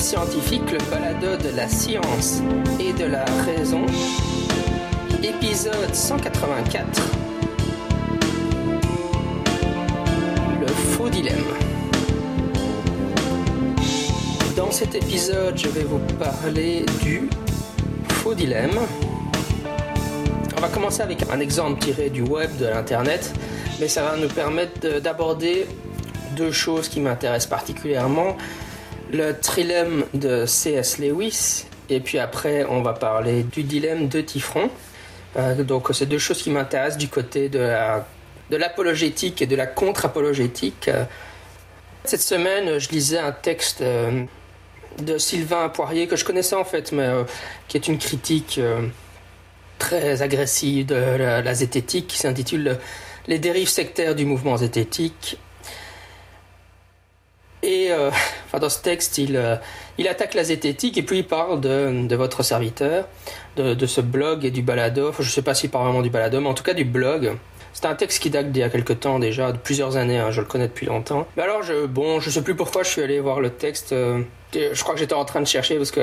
Scientifique, le balado de la science et de la raison. Épisode 184. Le faux dilemme. Dans cet épisode, je vais vous parler du faux dilemme. On va commencer avec un exemple tiré du web, de l'internet, mais ça va nous permettre d'aborder deux choses qui m'intéressent particulièrement. Le trilemme de C.S. Lewis, et puis après on va parler du dilemme de Tifron. Euh, donc c'est deux choses qui m'intéressent du côté de la, de l'apologétique et de la contre-apologétique. Euh, cette semaine, je lisais un texte euh, de Sylvain Poirier que je connaissais en fait, mais qui est une critique très agressive de la, la zététique qui s'intitule Les dérives sectaires du mouvement zététique et euh, enfin, dans ce texte, il, euh, il attaque la zététique et puis il parle de, de votre serviteur, de, de, ce blog et du balado. je ne sais pas s'il parle vraiment du balado, mais en tout cas du blog. C'est un texte qui date d'il y a quelques temps déjà, de plusieurs années, hein, je le connais depuis longtemps. Mais alors, je, bon, je sais plus pourquoi je suis allé voir le texte. Euh, je crois que j'étais en train de chercher parce que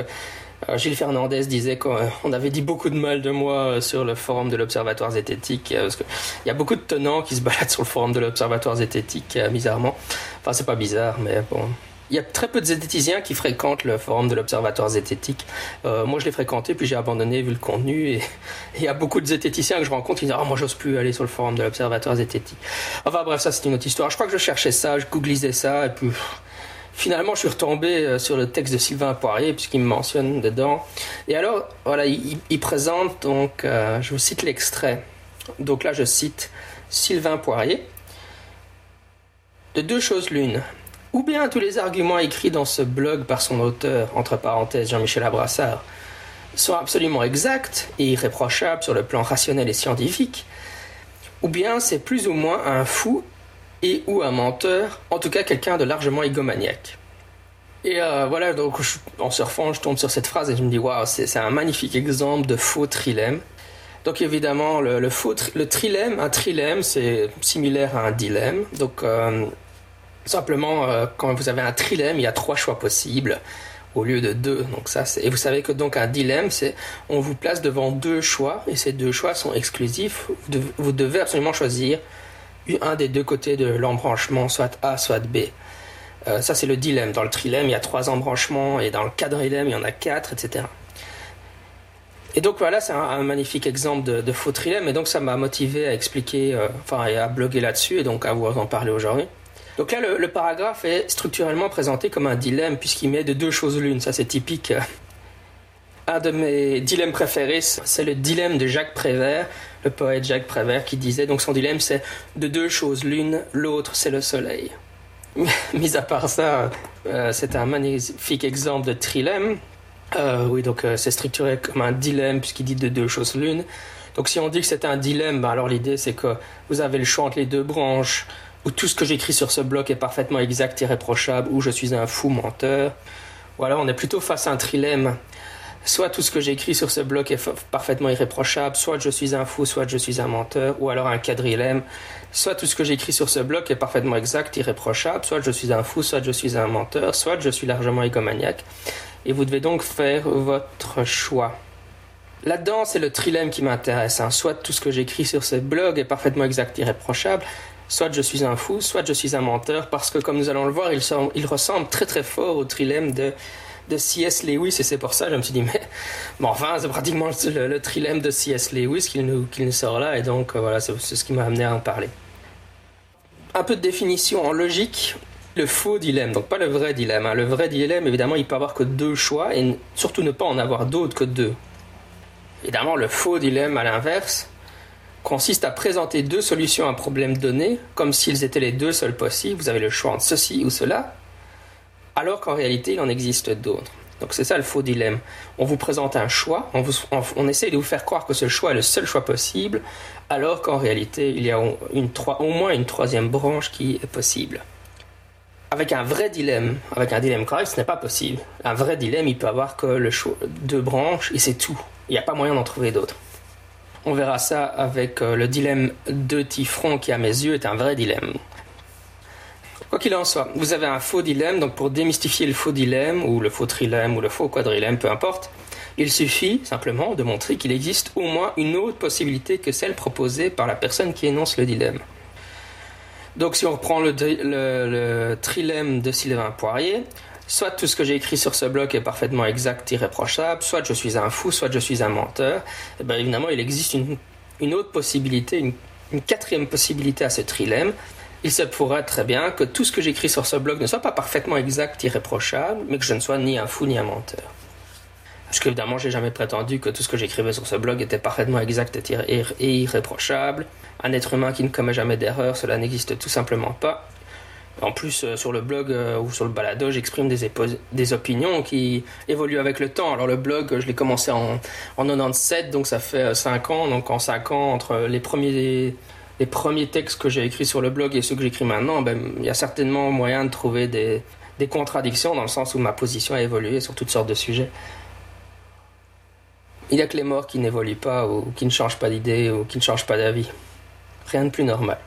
Gilles Fernandez disait qu'on avait dit beaucoup de mal de moi sur le forum de l'Observatoire zététique, parce qu'il y a beaucoup de tenants qui se baladent sur le forum de l'Observatoire zététique, bizarrement. Enfin, c'est pas bizarre, mais bon. Il y a très peu de zététiciens qui fréquentent le forum de l'Observatoire zététique. Euh, moi, je l'ai fréquenté, puis j'ai abandonné vu le contenu. Et il y a beaucoup de zététiciens que je rencontre qui disent Ah, moi, j'ose plus aller sur le forum de l'Observatoire zététique. Enfin, bref, ça, c'est une autre histoire. Je crois que je cherchais ça, je googlisais ça, et puis finalement, je suis retombé euh, sur le texte de Sylvain Poirier, puisqu'il me mentionne dedans. Et alors, voilà, il, présente, donc, euh, je vous cite l'extrait. Donc là, je cite Sylvain Poirier. De deux choses l'une. Ou bien tous les arguments écrits dans ce blog par son auteur, entre parenthèses Jean-Michel Abrassard, sont absolument exacts et irréprochables sur le plan rationnel et scientifique, ou bien c'est plus ou moins un fou et ou un menteur, en tout cas quelqu'un de largement égomaniaque. Et euh, voilà, donc en surfant, je tombe sur cette phrase et je me dis, waouh, c'est un magnifique exemple de faux trilemme. Donc évidemment, le, faux le trilemme, un trilemme, c'est similaire à un dilemme. Donc euh, simplement, euh, quand vous avez un trilemme, il y a trois choix possibles au lieu de deux. Donc ça, et vous savez que donc un dilemme, c'est on vous place devant deux choix et ces deux choix sont exclusifs. vous devez absolument choisir un des deux côtés de l'embranchement, soit A, soit B. Euh, ça, c'est le dilemme. Dans le trilemme, il y a trois embranchements, et dans le quadrilemme, il y en a quatre, etc. Et donc voilà, c'est un, magnifique exemple de, faux trilemme, et donc ça m'a motivé à expliquer, euh, enfin, à bloguer là-dessus, et donc à vous en parler aujourd'hui. Donc là, le, paragraphe est structurellement présenté comme un dilemme, puisqu'il met de deux choses l'une. Ça, c'est typique. Un de mes dilemmes préférés, c'est le dilemme de Jacques Prévert, le poète Jacques Prévert, qui disait donc son dilemme c'est de deux choses l'une, l'autre c'est le soleil. Mis à part ça, euh, c'est un magnifique exemple de trilemme. Euh, oui, donc euh, c'est structuré comme un dilemme puisqu'il dit de deux choses l'une. Donc si on dit que c'est un dilemme, ben alors l'idée c'est que vous avez le choix entre les deux branches, où tout ce que j'écris sur ce bloc est parfaitement exact, irréprochable, ou je suis un fou menteur. Voilà, on est plutôt face à un trilemme soit tout ce que j'écris sur ce bloc est parfaitement irréprochable, soit je suis un fou, soit je suis un menteur, ou alors un quadrilemme, soit tout ce que j'écris sur ce bloc est parfaitement exact, irréprochable, soit je suis un fou, soit je suis un menteur, soit je suis largement égomaniaque. Et vous devez donc faire votre choix. Là-dedans, c'est le trilemme qui m'intéresse. Hein. Soit tout ce que j'écris sur ce blog est parfaitement exact, irréprochable, soit je suis un fou, soit je suis un menteur, parce que comme nous allons le voir, il ressemble très très fort au trilemme de de C.S. Lewis et c'est pour ça que je me suis dit mais bon enfin c'est pratiquement le, trilemme de C.S. Lewis qu'il nous, nous sort là et donc euh, voilà c'est ce qui m'a amené à en parler. Un peu de définition en logique. Le faux dilemme, donc pas le vrai dilemme. Hein. Le vrai dilemme, évidemment, il peut avoir que deux choix et surtout ne pas en avoir d'autres que deux. Évidemment, le faux dilemme, à l'inverse, consiste à présenter deux solutions à un problème donné comme s'ils étaient les deux seuls possibles. Vous avez le choix entre ceci ou cela, alors qu'en réalité, il en existe d'autres. Donc c'est ça le faux dilemme. On vous présente un choix, on, on, essaie de vous faire croire que ce choix est le seul choix possible, alors qu'en réalité, il y a une, au moins une troisième branche qui est possible. Avec un vrai dilemme, avec un dilemme correct, ce n'est pas possible. Un vrai dilemme, il peut avoir que le choix, deux branches et c'est tout. Il n'y a pas moyen d'en trouver d'autres. On verra ça avec euh, le dilemme de Tifron qui, à mes yeux, est un vrai dilemme. Quoi qu'il en soit, vous avez un faux dilemme, donc pour démystifier le faux dilemme, ou le faux trilemme, ou le faux quadrilemme, peu importe, il suffit simplement de montrer qu'il existe au moins une autre possibilité que celle proposée par la personne qui énonce le dilemme. Donc si on reprend le, le trilemme de Sylvain Poirier, soit tout ce que j'ai écrit sur ce blog est parfaitement exact, irréprochable, soit je suis un fou, soit je suis un menteur, et eh bien évidemment il existe une, autre possibilité, une, quatrième possibilité à ce trilemme. Il se pourrait très bien que tout ce que j'écris sur ce blog ne soit pas parfaitement exact, irréprochable, mais que je ne sois ni un fou ni un menteur. Parce qu'évidemment, j'ai jamais prétendu que tout ce que j'écrivais sur ce blog était parfaitement exact et irréprochable. Un être humain qui ne commet jamais d'erreur, cela n'existe tout simplement pas. En plus, euh, sur le blog euh, ou sur le balado, j'exprime des, opinions qui évoluent avec le temps. Alors le blog, je l'ai commencé en, en 97, donc ça fait 5 euh, ans. Donc en 5 ans, entre les premiers, les premiers textes que j'ai écrits sur le blog et ceux que j'écris maintenant, ben, il y a certainement moyen de trouver des, contradictions dans le sens où ma position a évolué sur toutes sortes de sujets. Il n'y a que les morts qui n'évoluent pas ou qui ne changent pas d'idée ou qui ne changent pas d'avis. Rien de plus normal.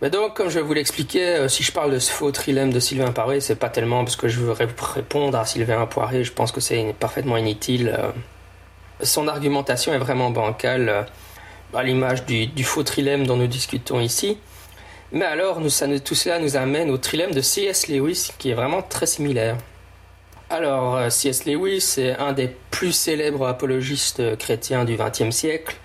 Mais donc, comme je vous l'expliquais, euh, si je parle de ce faux trilemme de Sylvain Poiré, c'est pas tellement parce que je veux répondre à Sylvain Poiré, je pense que c'est parfaitement inutile. Euh. Son argumentation est vraiment bancale, euh, à l'image du, faux trilemme dont nous discutons ici. Mais alors, tout cela nous amène au trilemme de C.S. Lewis, qui est vraiment très similaire. Alors, C.S. Lewis est un des plus célèbres apologistes chrétiens du XXe siècle.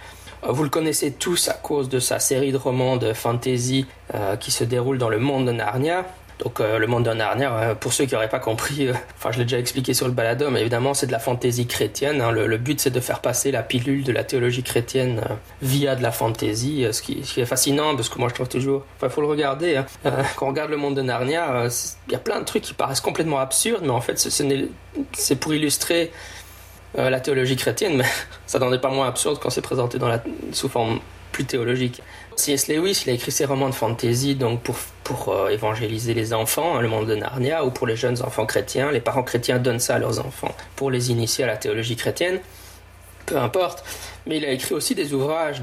Euh, vous le connaissez tous à cause de sa série de romans de fantasy euh, qui se déroule dans le monde de Narnia. Donc euh, le monde de Narnia, pour ceux qui n'auraient pas compris, enfin je l'ai déjà expliqué sur le balado, mais évidemment c'est de la fantaisie chrétienne. Hein. Le, but c'est de faire passer la pilule de la théologie chrétienne via de la fantaisie, ce qui, est fascinant parce que moi je trouve toujours, enfin faut le regarder. Hein. quand on regarde le monde de Narnia, il y a plein de trucs qui paraissent complètement absurdes, mais en fait c'est pour illustrer euh, la théologie chrétienne, mais ça n'en est pas moins absurde quand c'est présenté sous forme plus théologique. C.S. Lewis, il a écrit ses romans de fantasy donc pour, pour euh, évangéliser les enfants, hein, le monde de Narnia, ou pour les jeunes enfants chrétiens. Les parents chrétiens donnent ça à leurs enfants pour les initier à la théologie chrétienne. Peu importe. Mais il a écrit aussi des ouvrages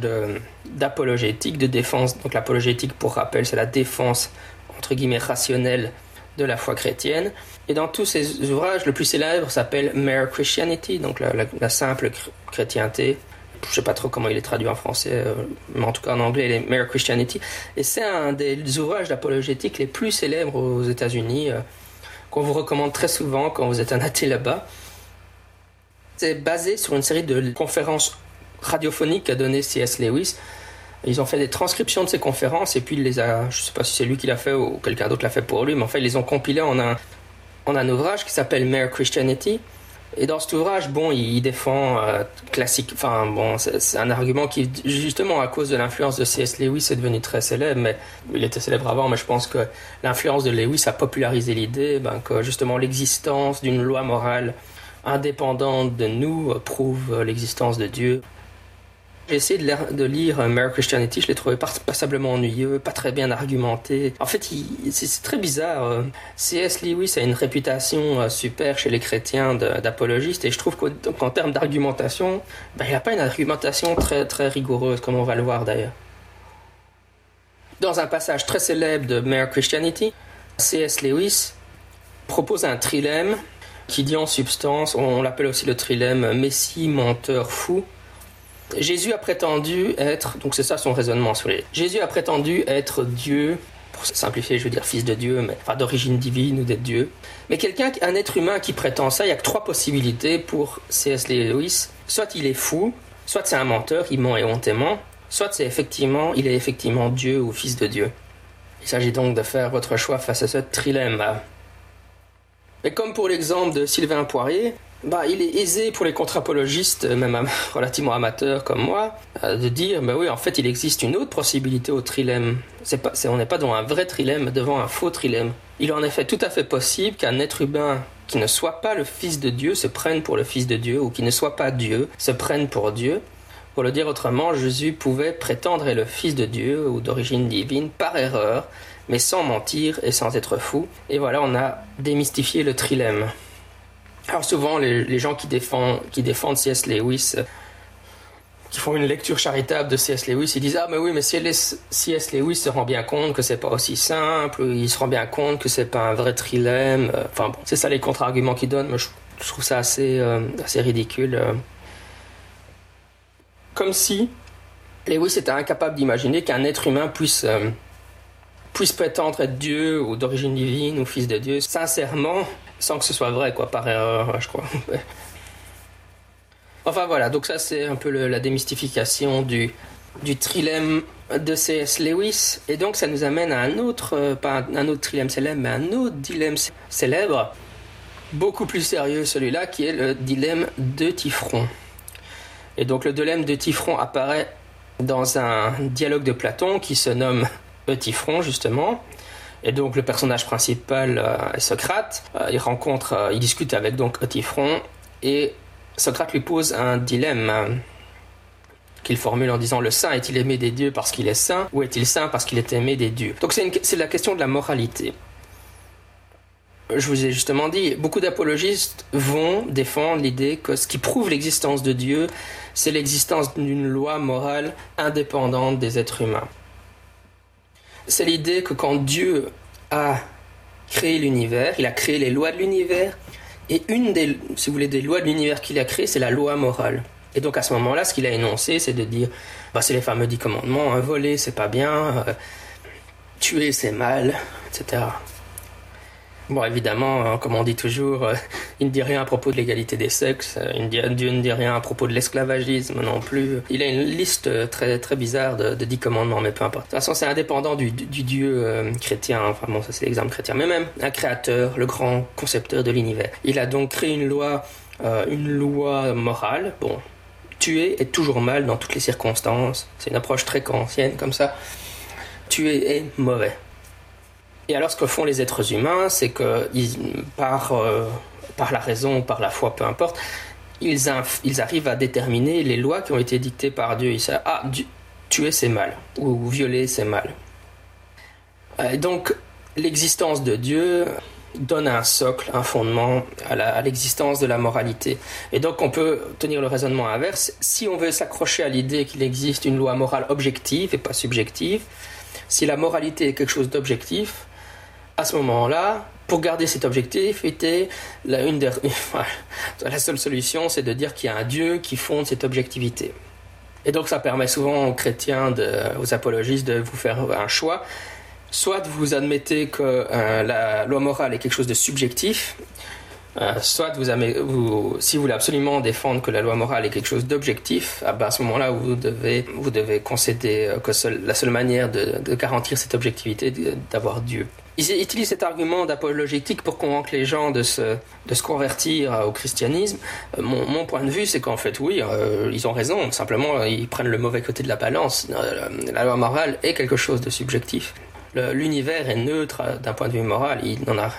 d'apologétique, de, de défense. Donc l'apologétique, pour rappel, c'est la défense, entre guillemets, rationnelle de la foi chrétienne. Et dans tous ces ouvrages, le plus célèbre s'appelle Mere Christianity, donc la, simple chrétienté. Je sais pas trop comment il est traduit en français, euh, mais en tout cas en anglais, il est Mere Christianity. Et c'est un des ouvrages d'apologétique les plus célèbres aux États-Unis, euh, qu'on vous recommande très souvent quand vous êtes un athée là-bas. C'est basé sur une série de conférences radiophoniques qu'a donné C.S. Lewis ils ont fait des transcriptions de ces conférences et puis il les a, je sais pas si c'est lui qui l'a fait ou quelqu'un d'autre l'a fait pour lui, mais en fait ils les ont compilés en un, en un ouvrage qui s'appelle Mere Christianity. Et dans cet ouvrage, bon, il défend euh, classique. Enfin, bon, c'est un argument qui, justement, à cause de l'influence de C.S. Lewis, est devenu très célèbre. Mais il était célèbre avant, mais je pense que l'influence de Lewis a popularisé l'idée ben, que justement l'existence d'une loi morale indépendante de nous prouve l'existence de Dieu. J'ai essayé de, lire Mere Christianity, je l'ai trouvé passablement ennuyeux, pas très bien argumenté. En fait, c'est très bizarre. Euh, C.S. Lewis a une réputation euh, super chez les chrétiens d'apologiste, et je trouve qu'en termes d'argumentation, ben, il n'a pas une argumentation très, très rigoureuse, comme on va le voir d'ailleurs. Dans un passage très célèbre de Mere Christianity, C.S. Lewis propose un trilemme qui dit en substance, on l'appelle aussi le trilemme Messie, menteur, fou. Jésus a prétendu être, donc c'est ça son raisonnement. Jésus a prétendu être Dieu, pour simplifier, je veux dire fils de Dieu, mais enfin d'origine divine ou d'être Dieu. Mais quelqu'un, un être humain qui prétend ça, il y a que trois possibilités pour C.S. Lewis. Soit il est fou, soit c'est un menteur, il ment et hontément, soit c'est effectivement, il est effectivement Dieu ou fils de Dieu. Il s'agit donc de faire votre choix face à ce trilemme. Mais comme pour l'exemple de Sylvain Poirier, bah, il est aisé pour les contre-apologistes, même relativement amateurs comme moi, euh, de dire bah oui, en fait, il existe une autre possibilité au trilemme. C'est pas, on n'est pas dans un vrai trilemme, devant un faux trilemme. Il est en effet tout à fait possible qu'un être humain qui ne soit pas le Fils de Dieu se prenne pour le Fils de Dieu, ou qui ne soit pas Dieu se prenne pour Dieu. Pour le dire autrement, Jésus pouvait prétendre être le Fils de Dieu ou d'origine divine par erreur, mais sans mentir et sans être fou. Et voilà, on a démystifié le trilemme. Alors souvent, les, gens qui défendent, qui défendent C.S. Lewis, qui font une lecture charitable de C.S. Lewis, ils disent ah mais oui mais C.S. Lewis se rend bien compte que c'est pas aussi simple, il se rend bien compte que c'est pas un vrai trilemme. Euh, enfin bon, c'est ça les contre-arguments qu'ils donnent. Mais je, trouve ça assez euh, ridicule. Euh. Comme si Lewis était incapable d'imaginer qu'un être humain puisse puisse prétendre être Dieu ou d'origine divine ou fils de Dieu sincèrement sans que ce soit vrai quoi par erreur je crois Enfin voilà, donc ça c'est un peu la démystification du, du trilemme de C.S. Lewis. Et donc ça nous amène à un autre, euh, pas un autre trilemme célèbre, mais un autre dilemme célèbre, beaucoup plus sérieux celui-là, qui est le dilemme de Tifron. Et donc le dilemme de Tifron apparaît dans un dialogue de Platon qui se nomme Eutyphron justement. Et donc le personnage principal euh, est Socrate. Euh, il rencontre, il discute avec donc Eutyphron et Socrate lui pose un dilemme euh, qu'il formule en disant le saint est-il aimé des dieux parce qu'il est saint ou est-il saint parce qu'il est aimé des dieux? Donc c'est la question de la moralité. Je vous ai justement dit, beaucoup d'apologistes vont défendre l'idée que ce qui prouve l'existence de Dieu, c'est l'existence d'une loi morale indépendante des êtres humains. C'est l'idée que quand Dieu a créé l'univers, il a créé les lois de l'univers, et une des, si vous voulez, des lois de l'univers qu'il a créé, c'est la loi morale. Et donc à ce moment-là, ce qu'il a énoncé, c'est de dire, bah, c'est les fameux dix commandements, voler c'est pas bien, euh, tuer c'est mal, etc. Bon, évidemment, hein, comme on dit toujours, euh, il ne dit rien à propos de l'égalité des sexes, euh, Dieu ne dit rien à propos de l'esclavagisme non plus. Il a une liste très, très bizarre de, dix commandements, mais peu importe. De toute façon, c'est indépendant du, Dieu euh, chrétien, enfin bon, ça c'est l'exemple chrétien, mais même un créateur, le grand concepteur de l'univers. Il a donc créé une loi, une loi morale. Bon, tuer est toujours mal dans toutes les circonstances. C'est une approche très ancienne comme ça. Tuer est mauvais. Et alors, ce que font les êtres humains, c'est que par, euh, par la raison, par la foi, peu importe, ils, ils, arrivent à déterminer les lois qui ont été dictées par Dieu. Ils ah, tuer c'est mal, ou violer c'est mal. Et donc, l'existence de Dieu donne un socle, un fondement à l'existence de la moralité. Et donc on peut tenir le raisonnement inverse. Si on veut s'accrocher à l'idée qu'il existe une loi morale objective et pas subjective, si la moralité est quelque chose d'objectif, à ce moment-là, pour garder cet objectif, était la, seule solution, c'est de dire qu'il y a un Dieu qui fonde cette objectivité. Et donc ça permet souvent aux chrétiens, aux apologistes, de vous faire un choix. Soit vous admettez que euh, la loi morale est quelque chose de subjectif, euh, soit vous, si vous voulez absolument défendre que la loi morale est quelque chose d'objectif, ah ben, à ce moment-là, vous devez, vous concéder euh, que la seule manière de, de garantir cette objectivité, d'avoir Dieu. Ils utilisent cet argument d'apologétique pour convaincre les gens de se, de se convertir au christianisme. Euh, mon, point de vue, c'est qu'en fait, oui, ils ont raison. Simplement, ils prennent le mauvais côté de la balance. la loi morale est quelque chose de subjectif. L'univers est neutre d'un point de vue moral. Il n'en a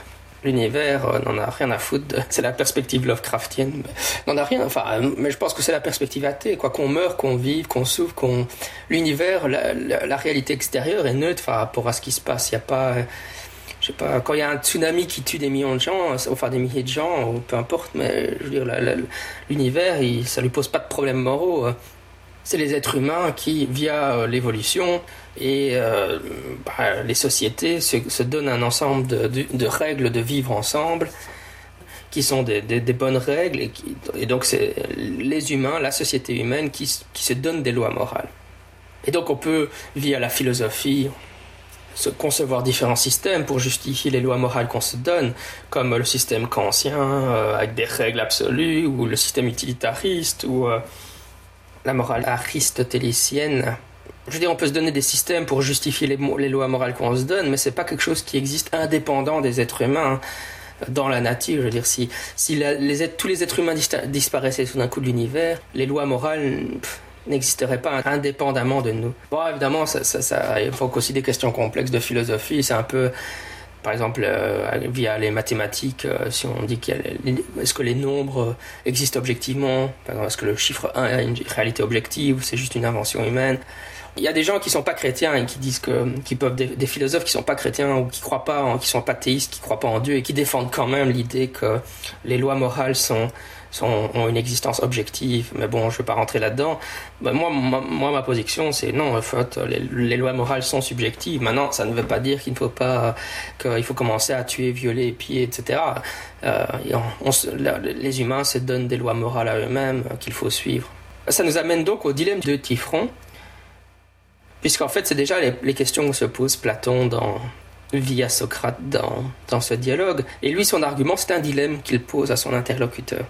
l'univers euh, n'en a rien à foutre. C'est la perspective Lovecraftienne. N'en a rien. Enfin, euh, mais je pense que c'est la perspective athée. Quoi qu'on meure, qu'on vive, qu'on souffre, qu'on l'univers, la, réalité extérieure est neutre par rapport à ce qui se passe. Il y a pas je sais pas, quand il y a un tsunami qui tue des millions de gens, enfin des milliers de gens, peu importe, mais je veux dire, l'univers, ça lui pose pas de problèmes moraux. Hein. C'est les êtres humains qui, via euh, l'évolution, et euh, bah, les sociétés se, donnent un ensemble de, règles de vivre ensemble qui sont des, bonnes règles et, donc c'est les humains, la société humaine qui, se donnent des lois morales. Et donc on peut, via la philosophie, se concevoir différents systèmes pour justifier les lois morales qu'on se donne, comme le système kantien euh, avec des règles absolues, ou le système utilitariste, ou euh, la morale aristotélicienne je veux dire, on peut se donner des systèmes pour justifier les, lois morales qu'on se donne, mais c'est pas quelque chose qui existe indépendant des êtres humains hein, dans la nature. Je veux dire, si, si tous les êtres humains disparaissaient sous un coup de l'univers, les lois morales n'existeraient pas indépendamment de nous. Bon, évidemment, ça, ça, ça évoque aussi des questions complexes de philosophie. C'est un peu, par exemple, euh, via les mathématiques, euh, si on dit est-ce que les nombres existent objectivement, est-ce que le chiffre 1 a une réalité objective ou c'est juste une invention humaine? Il y a des gens qui sont pas chrétiens et qui disent que, qui peuvent, des, philosophes qui sont pas chrétiens ou qui croient pas, en, qui sont pas théistes, qui croient pas en Dieu et qui défendent quand même l'idée que les lois morales sont, ont une existence objective. Mais bon, je vais pas rentrer là-dedans. Ben, moi, ma, position, c'est non, en fait, les, lois morales sont subjectives. Maintenant, ça ne veut pas dire qu'il ne faut pas, faut commencer à tuer, violer, piller, etc. Euh, les humains se donnent des lois morales à eux-mêmes qu'il faut suivre. Ça nous amène donc au dilemme de Tifron, puisqu'en fait, c'est déjà les, questions que se pose Platon dans, via Socrate dans ce dialogue. Et lui, son argument, c'est un dilemme qu'il pose à son interlocuteur.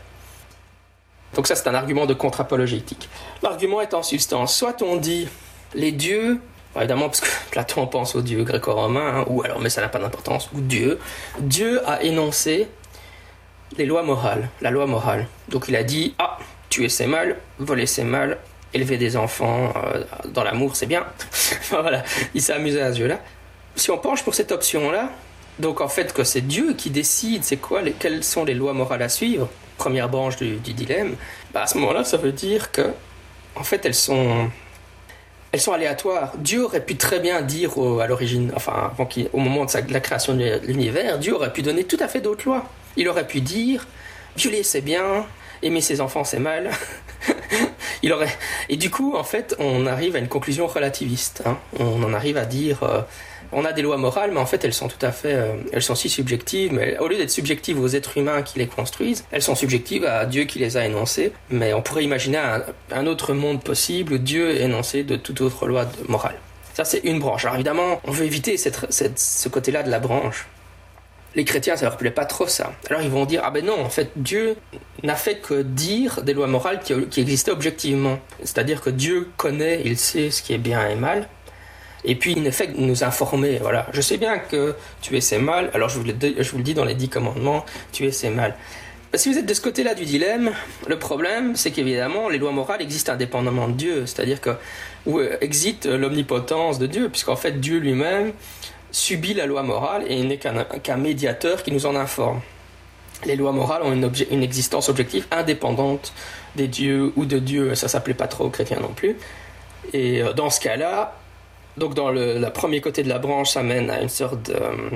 Donc ça, c'est un argument de contre-apologétique. L'argument est en substance. Soit on dit les dieux, évidemment parce que Platon pense aux dieux gréco-romains, hein, ou alors, mais ça n'a pas d'importance, ou Dieu. Dieu a énoncé les lois morales, la loi morale. Donc il a dit, ah, tuer c'est mal, voler c'est mal, élever des enfants euh, dans l'amour c'est bien. voilà, il s'est amusé à ce jeu-là. Si on penche pour cette option-là, donc en fait que c'est Dieu qui décide c'est quoi, les, quelles sont les lois morales à suivre, première branche du, dilemme, bah à ce moment-là ça veut dire que en fait elles sont elles sont aléatoires. Dieu aurait pu très bien dire à l'origine, enfin au moment de, la création de l'univers, Dieu aurait pu donner tout à fait d'autres lois. Il aurait pu dire violer c'est bien, aimer ses enfants c'est mal. il aurait et du coup en fait on arrive à une conclusion relativiste. Hein. On en arrive à dire euh, on a des lois morales mais en fait elles sont tout à fait euh, elles sont si subjectives mais au lieu d'être subjectives aux êtres humains qui les construisent elles sont subjectives à Dieu qui les a énoncées mais on pourrait imaginer un, autre monde possible où Dieu est énoncé de toute autre loi morale. Ça c'est une branche. Alors évidemment on veut éviter ce côté-là de la branche les chrétiens, ça leur plaît pas trop ça. Alors ils vont dire ah ben non, en fait Dieu n'a fait que dire des lois morales qui, existaient objectivement. C'est-à-dire que Dieu connaît, il sait ce qui est bien et mal. Et puis il ne fait que nous informer. Voilà, je sais bien que tu es c'est mal. Alors je vous, le, je vous le dis dans les dix commandements, tu es c'est mal. Si vous êtes de ce côté-là du dilemme, le problème, c'est qu'évidemment, les lois morales existent indépendamment de Dieu, c'est-à-dire que où existe l'omnipotence de Dieu, puisqu'en fait Dieu lui-même subit la loi morale et n'est qu'un médiateur qui nous en informe. Les lois morales ont une, une, existence objective indépendante des dieux ou de Dieu, ça s'appelait pas trop aux chrétiens non plus. Et euh, dans ce cas-là, donc dans le premier côté de la branche, ça mène à une sorte de euh,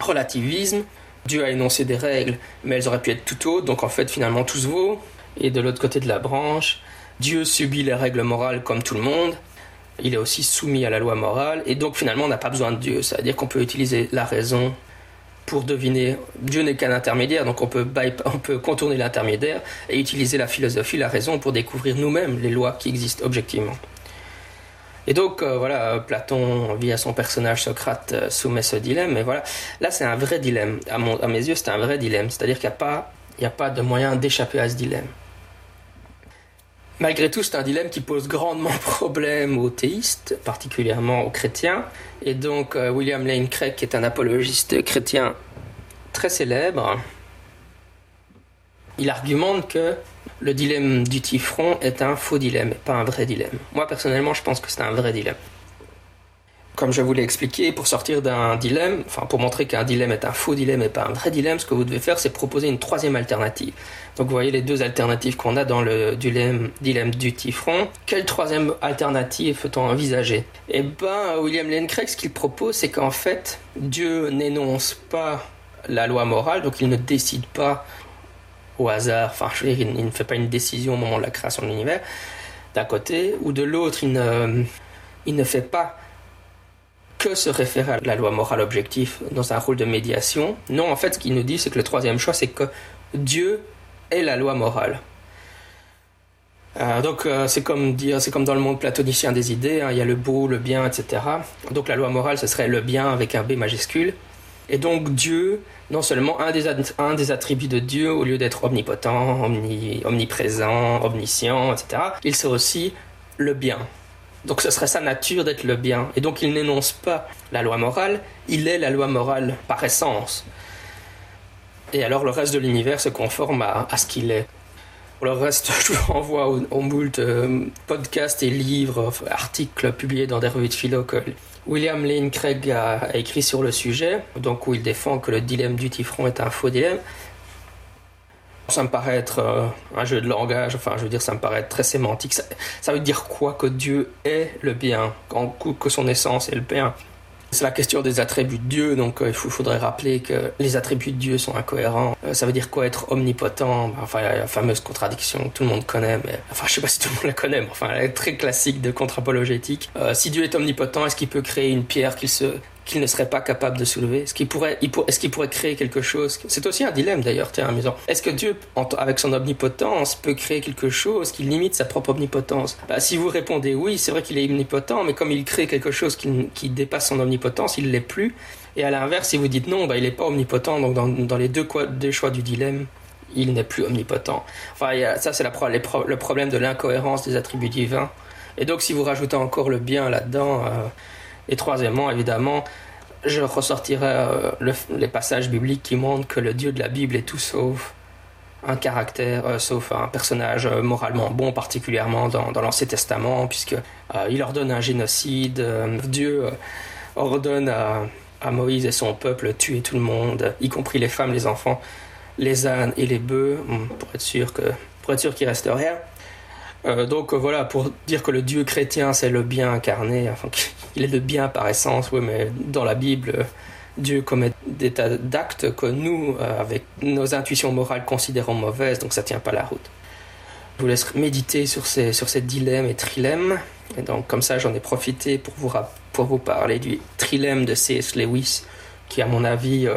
relativisme. Dieu a énoncé des règles, mais elles auraient pu être tout autres, donc en fait finalement tout se vaut. Et de l'autre côté de la branche, Dieu subit les règles morales comme tout le monde, il est aussi soumis à la loi morale, et donc finalement on n'a pas besoin de Dieu. C'est-à-dire qu'on peut utiliser la raison pour deviner. Dieu n'est qu'un intermédiaire, donc on peut, on peut contourner l'intermédiaire et utiliser la philosophie, la raison pour découvrir nous-mêmes les lois qui existent objectivement. Et donc euh, voilà, Platon, via son personnage Socrate, euh, soumet ce dilemme. Et voilà, là c'est un vrai dilemme. À, à mes yeux, c'est un vrai dilemme. C'est-à-dire qu'il n'y a, pas, a pas de moyen d'échapper à ce dilemme. Malgré tout, c'est un dilemme qui pose grandement problème aux théistes, particulièrement aux chrétiens. Et donc, euh, William Lane Craig, qui est un apologiste chrétien très célèbre, il argumente que le dilemme du Tifron est un faux dilemme, pas un vrai dilemme. Moi, personnellement, je pense que c'est un vrai dilemme comme je vous l'ai expliqué, pour sortir d'un dilemme, enfin pour montrer qu'un dilemme est un faux dilemme et pas un vrai dilemme, ce que vous devez faire, c'est proposer une troisième alternative. Donc vous voyez les deux alternatives qu'on a dans le dilemme, dilemme du Tifron. Quelle troisième alternative peut-on envisager? Eh ben, William Lane Craig, ce qu'il propose, c'est qu'en fait, Dieu n'énonce pas la loi morale, donc il ne décide pas au hasard, il ne fait pas une décision au moment de la création de l'univers, d'un côté, ou de l'autre, il ne, il ne fait pas que se référer à la loi morale objective dans un rôle de médiation. Non, en fait, ce qu'il nous dit, c'est que le troisième choix, c'est que Dieu est la loi morale. Euh, donc euh, c'est comme dire, c'est comme dans le monde platonicien des idées, hein, il y a le beau, le bien, etc. Donc la loi morale, ce serait le bien avec un B majuscule. Et donc Dieu, non seulement un des, attributs de Dieu, au lieu d'être omnipotent, omniprésent, omniscient, etc., il serait aussi le bien. Donc ce serait sa nature d'être le bien. Et donc il n'énonce pas la loi morale, il est la loi morale par essence. Et alors le reste de l'univers se conforme à, ce qu'il est. Pour le reste, je vous renvoie au, moult euh, podcasts et livres, articles publiés dans des revues de philo William Lane Craig a, écrit sur le sujet, donc où il défend que le dilemme du Tifron est un faux dilemme. Ça me paraît être euh, un jeu de langage, enfin je veux dire ça me paraît être très sémantique. Ça, veut dire quoi que Dieu est le bien, que son essence est le bien? C'est la question des attributs de Dieu, donc euh, il faudrait rappeler que les attributs de Dieu sont incohérents. Euh, ça veut dire quoi être omnipotent? Enfin, y a la fameuse contradiction que tout le monde connaît, mais enfin, je sais pas si tout le monde la connaît, mais enfin, elle est très classique de contre-apologétique. si Dieu est omnipotent, est-ce qu'il peut créer une pierre qu'il se qu'il ne serait pas capable de soulever? Est-ce qu'il pourrait, créer quelque chose? C'est aussi un dilemme d'ailleurs, tiens, amusant. Est-ce que Dieu, avec son omnipotence, peut créer quelque chose qui limite sa propre omnipotence? Bah, Si vous répondez oui, c'est vrai qu'il est omnipotent, mais comme il crée quelque chose qui, dépasse son omnipotence, il l'est plus. Et à l'inverse, si vous dites non, bah, il n'est pas omnipotent, donc dans, les deux, choix du dilemme, il n'est plus omnipotent. Enfin, ça, c'est le problème de l'incohérence des attributs divins. Et donc, si vous rajoutez encore le bien là-dedans, euh, et troisièmement, évidemment, je ressortirai euh, les passages bibliques qui montrent que le Dieu de la Bible est tout sauf un caractère, euh, sauf un personnage euh, moralement bon, particulièrement dans, l'Ancien Testament, puisque il ordonne un génocide. Dieu ordonne à, Moïse et son peuple de tuer tout le monde, y compris les femmes, les enfants, les ânes et les bœufs, pour être sûr que pour reste rien. Euh, donc euh, voilà, pour dire que le Dieu chrétien c'est le bien incarné, enfin il est le bien par essence, oui, mais dans la Bible, Dieu commet des tas d'actes que nous, euh, avec nos intuitions morales, considérons mauvaises, donc ça tient pas la route. Je vous laisse méditer sur ces, sur dilemmes et trilèmes. Et donc comme ça j'en ai profité pour vous, pour vous parler du trilemme de C.S. Lewis, qui à mon avis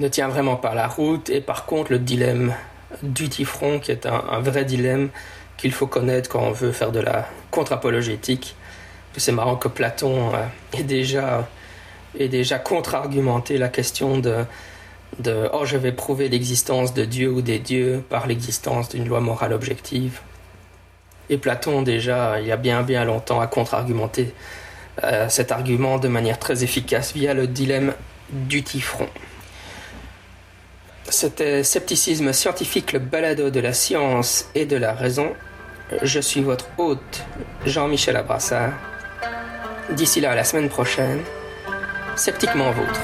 ne tient vraiment pas la route, et par contre le dilemme du Tifron, qui est un vrai dilemme qu'il faut connaître quand on veut faire de la contre-apologétique. C'est marrant que Platon euh, ait déjà, déjà contre-argumenté la question de, de oh je vais prouver l'existence de Dieu ou des dieux par l'existence d'une loi morale objective. Et Platon déjà il y a bien bien longtemps a contre-argumenté euh, cet argument de manière très efficace via le dilemme du Tifron. C'était Scepticisme scientifique, le balado de la science et de la raison. Je suis votre hôte, Jean-Michel Abrassard. D'ici là, la semaine prochaine, sceptiquement vôtre.